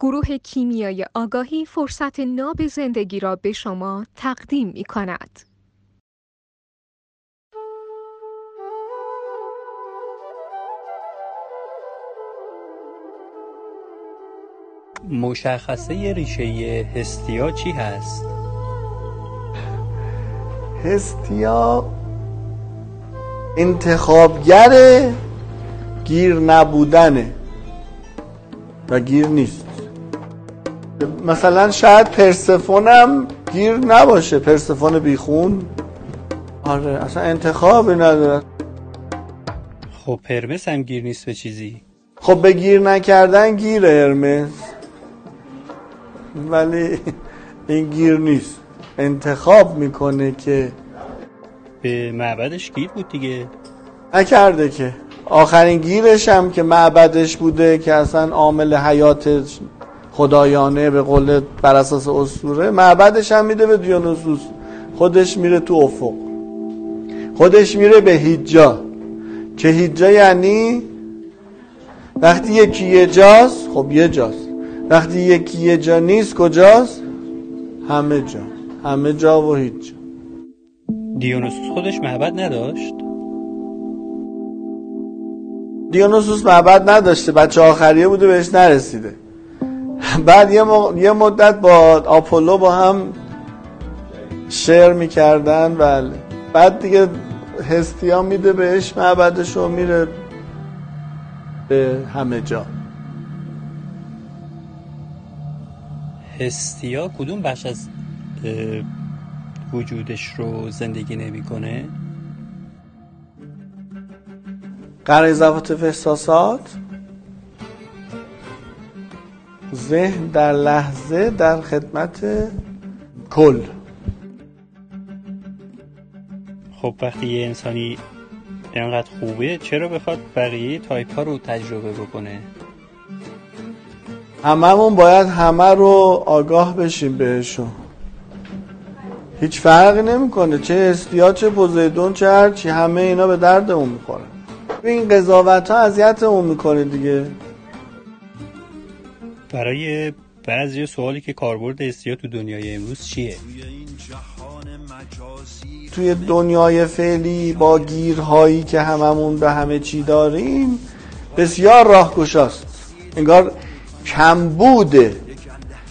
گروه کیمیای آگاهی فرصت ناب زندگی را به شما تقدیم می کند. مشخصه ریشه هستیا چی هست؟ هستیا انتخابگر گیر نبودنه و گیر نیست مثلا شاید پرسفونم گیر نباشه پرسفون بیخون. آره اصلا انتخابی نداره. خب پرمس هم گیر نیست به چیزی؟ خب به گیر نکردن گیر هرمس ولی این گیر نیست. انتخاب می‌کنه که به معبدش گیر بود دیگه. نکرده که. آخرین گیرش هم که معبدش بوده که اصلا عامل حیات خدایانه به قول بر اساس اسطوره معبدش هم میده به دیونوسوس خودش میره تو افق. خودش میره به هیجا که هیجا یعنی وقتی یکی یه جاست خب یه جاست. وقتی یکی یه جا نیست کجاست؟ همه جا. همه جا و هیچ جا دیونوسوس خودش معبد نداشت؟ دیونوسوس معبد نداشته بچه آخریه بوده بهش نرسیده. بعد یه, یه مدت با آپولو با هم شعر می‌کردن بله. بعد دیگه هستیا میده بهش معبدش و میره به همه جا. هستیا کدوم بخش از وجودش رو زندگی نمی‌کنه؟ قرار اضافات احساسات؟ ذهن در لحظه در خدمت کل. خب وقتی یه انسانی اینقدر خوبه چرا بخواد بقیه تایپ ها رو تجربه بکنه؟ هممون باید همه رو آگاه بشیم بهشون. هیچ فرقی نمی‌کنه چه استیا چه پوزیدون چه هرچی همه اینا به درد اون می‌خورن. این قضاوت ها اذیت اون می‌کنه دیگه. برای بعضی سوالی که کاربرد استیا تو دنیای امروز چیه؟ توی دنیای فعلی با گیرهایی که هممون به همه چی داریم بسیار راهگشاست. انگار کم بوده.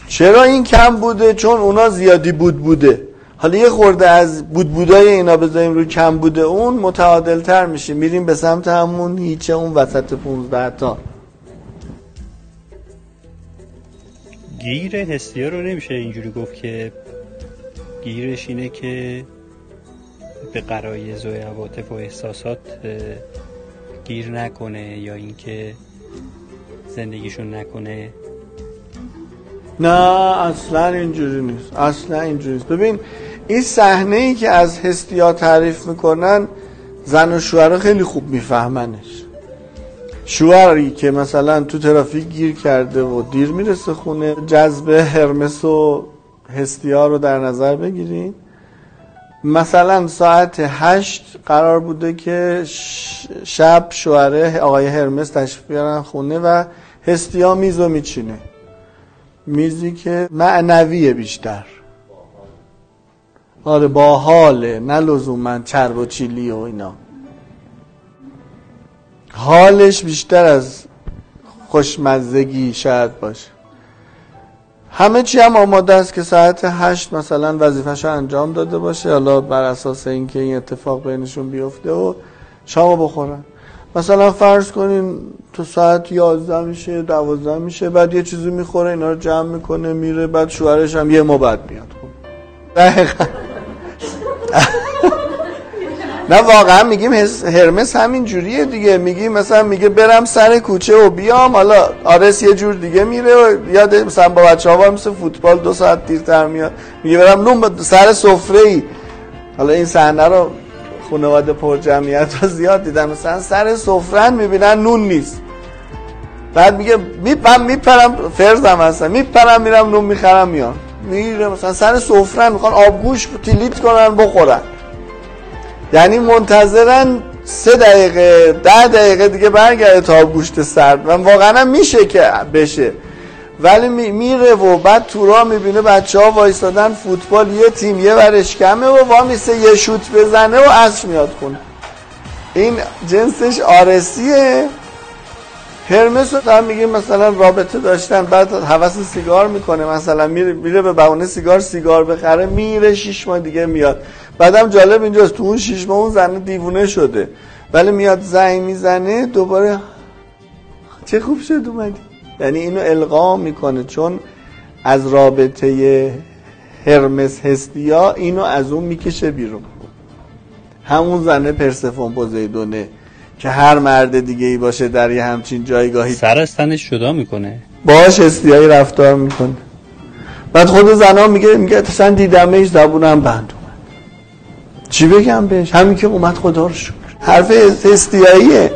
چرا این کم بوده؟ چون اونا زیادی بود بوده. حالا یه خورده از بود بودای اینا بذاریم روی کم بوده اون متعادل تر میشه. میریم به سمت همون هیچه اون وسط 15 تا. گیر هستیا رو نمیشه اینجوری گفت که گیرش اینه که به قرایز و عواطف و احساسات گیر نکنه یا اینکه زندگیشون نکنه. نه اصلا اینجوری نیست. اصلا اینجوری نیست. ببین این صحنه ای که از هستیا تعریف می‌کنن زن و شوهر خیلی خوب میفهمنش. شوهری که مثلا تو ترافیک گیر کرده و دیر می‌رسه خونه جذب هرمس و هستیا رو در نظر بگیرین. مثلا ساعت هشت قرار بوده که شب شوهره آقای هرمس تشریف بیارن خونه و هستیا میزو میچینه. میزی که معنویه بیشتر. آره با حاله نه لزوما چرب و چیلی و اینا. حالش بیشتر از خوشمزگی شاید باشه. همه چی هم آماده است که ساعت هشت مثلا وظیفش انجام داده باشه. حالا بر اساس اینکه این اتفاق بینشون بیفته و شامو بخورن. مثلا فرض کنین تو ساعت یازده میشه دوازده میشه بعد یه چیزی می‌خوره اینا رو جمع می‌کنه میره بعد شوهرش هم یه مبد میاد. خب. نه واقعا میگیم هرمس همین جوریه دیگه. میگیم مثلا میگه برم سر کوچه و بیام. حالا آرس یه جور دیگه میره و یاد مثلا با بچه ها مثل فوتبال دو ساعت دیرتر میاد. میگه برم نون سر سفره ای حالا این صحنه رو خانواده پر جمعیت رو زیاد دیدن. مثلا سر سفرن می‌بینن نون نیست. بعد میگه میپرم میپرم فرزم هستم. میپرم میرم نون می‌خرم میام. میره مثلا سر سفرن می‌خوان آبگوش تیلیت کنن بخورن. یعنی منتظرن سه دقیقه ده دقیقه دیگه برگرده تا گوشت سرد. و واقعا میشه که بشه. ولی میره و بعد تو راه می‌بینه بچه ها وایستادن فوتبال یه تیم یه ورش کمه و وامیسه یه شوت بزنه و عصر میاد خونه این جنسش آرسیه. هرمس رو هم میگیم مثلا رابطه داشتن بعد حوث سیگار می‌کنه مثلا میره, میره به بهونه سیگار سیگار بخره میره شیش ماه دیگه میاد. بعدم جالب اینجاست تو اون شیش ماه اون زنه دیوونه شده. ولی میاد زنگ می‌زنه دوباره چه خوب شد اومدی. یعنی اینو القا می‌کنه چون از رابطه هرمس هستیا اینو از اون می‌کشه بیرون. همون زنه پرسفون پوزیدونه که هر مرد دیگه ای باشه در یه همچین جایگاهی سر از تنش جدا می‌کنه. باش استیایی رفتار می‌کنه. بعد خود زنا میگه میگه اصلا دیدمش زبونم بند. چی بگم بهش؟ همین که اومد خدا رو شکر. حرف استیاییه.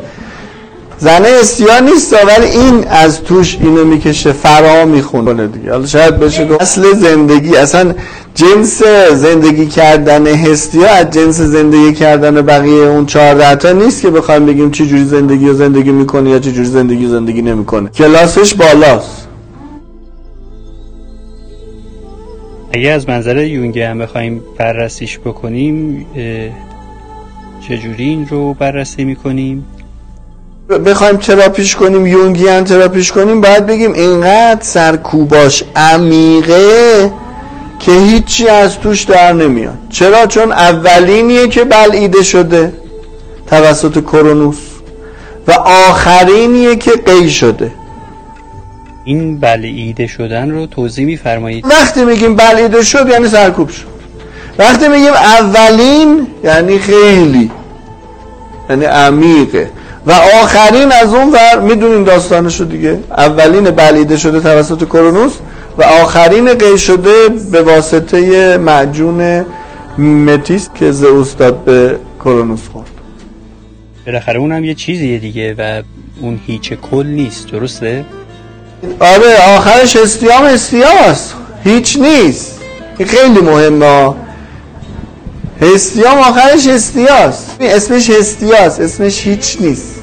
زنه استیا نیست ولی این از توش اینو می‌کشه فرا می‌خونه دیگه. حالا شاید بشه گفت اصل زندگی اصلا جنس زندگی کردن هستیا از جنس زندگی کردن بقیه اون 14 تا نیست که بخوایم بگیم چه جوری زندگی رو زندگی می‌کنه یا چه جوری زندگی رو زندگی نمی‌کنه. کلاسش بالاست. اگه از منظر یونگ هم بخوایم بررسیش بکنیم چجوری این رو بررسی می‌کنیم؟ بخوایم تراپیش کنیم یونگیان تراپیش کنیم باید بگیم اینقدر سرکوباش عمیقه که هیچی از توش در نمیاد. چرا؟ چون اولینیه که بلعیده شده توسط کرونوس و آخرینیه که قی شده. این بلعیده شدن رو توضیح میفرمایید؟ وقتی میگیم بلعیده شد یعنی سرکوب شد. وقتی میگیم اولین یعنی خیلی یعنی عمیقه. و آخرین از اون ور می‌دونین داستانشو دیگه. اولین بلیده شده توسط کرونوس و آخرین قی شده به واسطه معجون متیس که زئوس داد به کرونوس خورد. بالاخره اونم یه چیزیه دیگه و اون هیچ کل نیست درسته؟ آره آخرش استیام استیاست. هیچ نیست. این خیلی مهمه. هستیام آخرش هستیاست اسمش هستیاست اسمش هیچ نیست.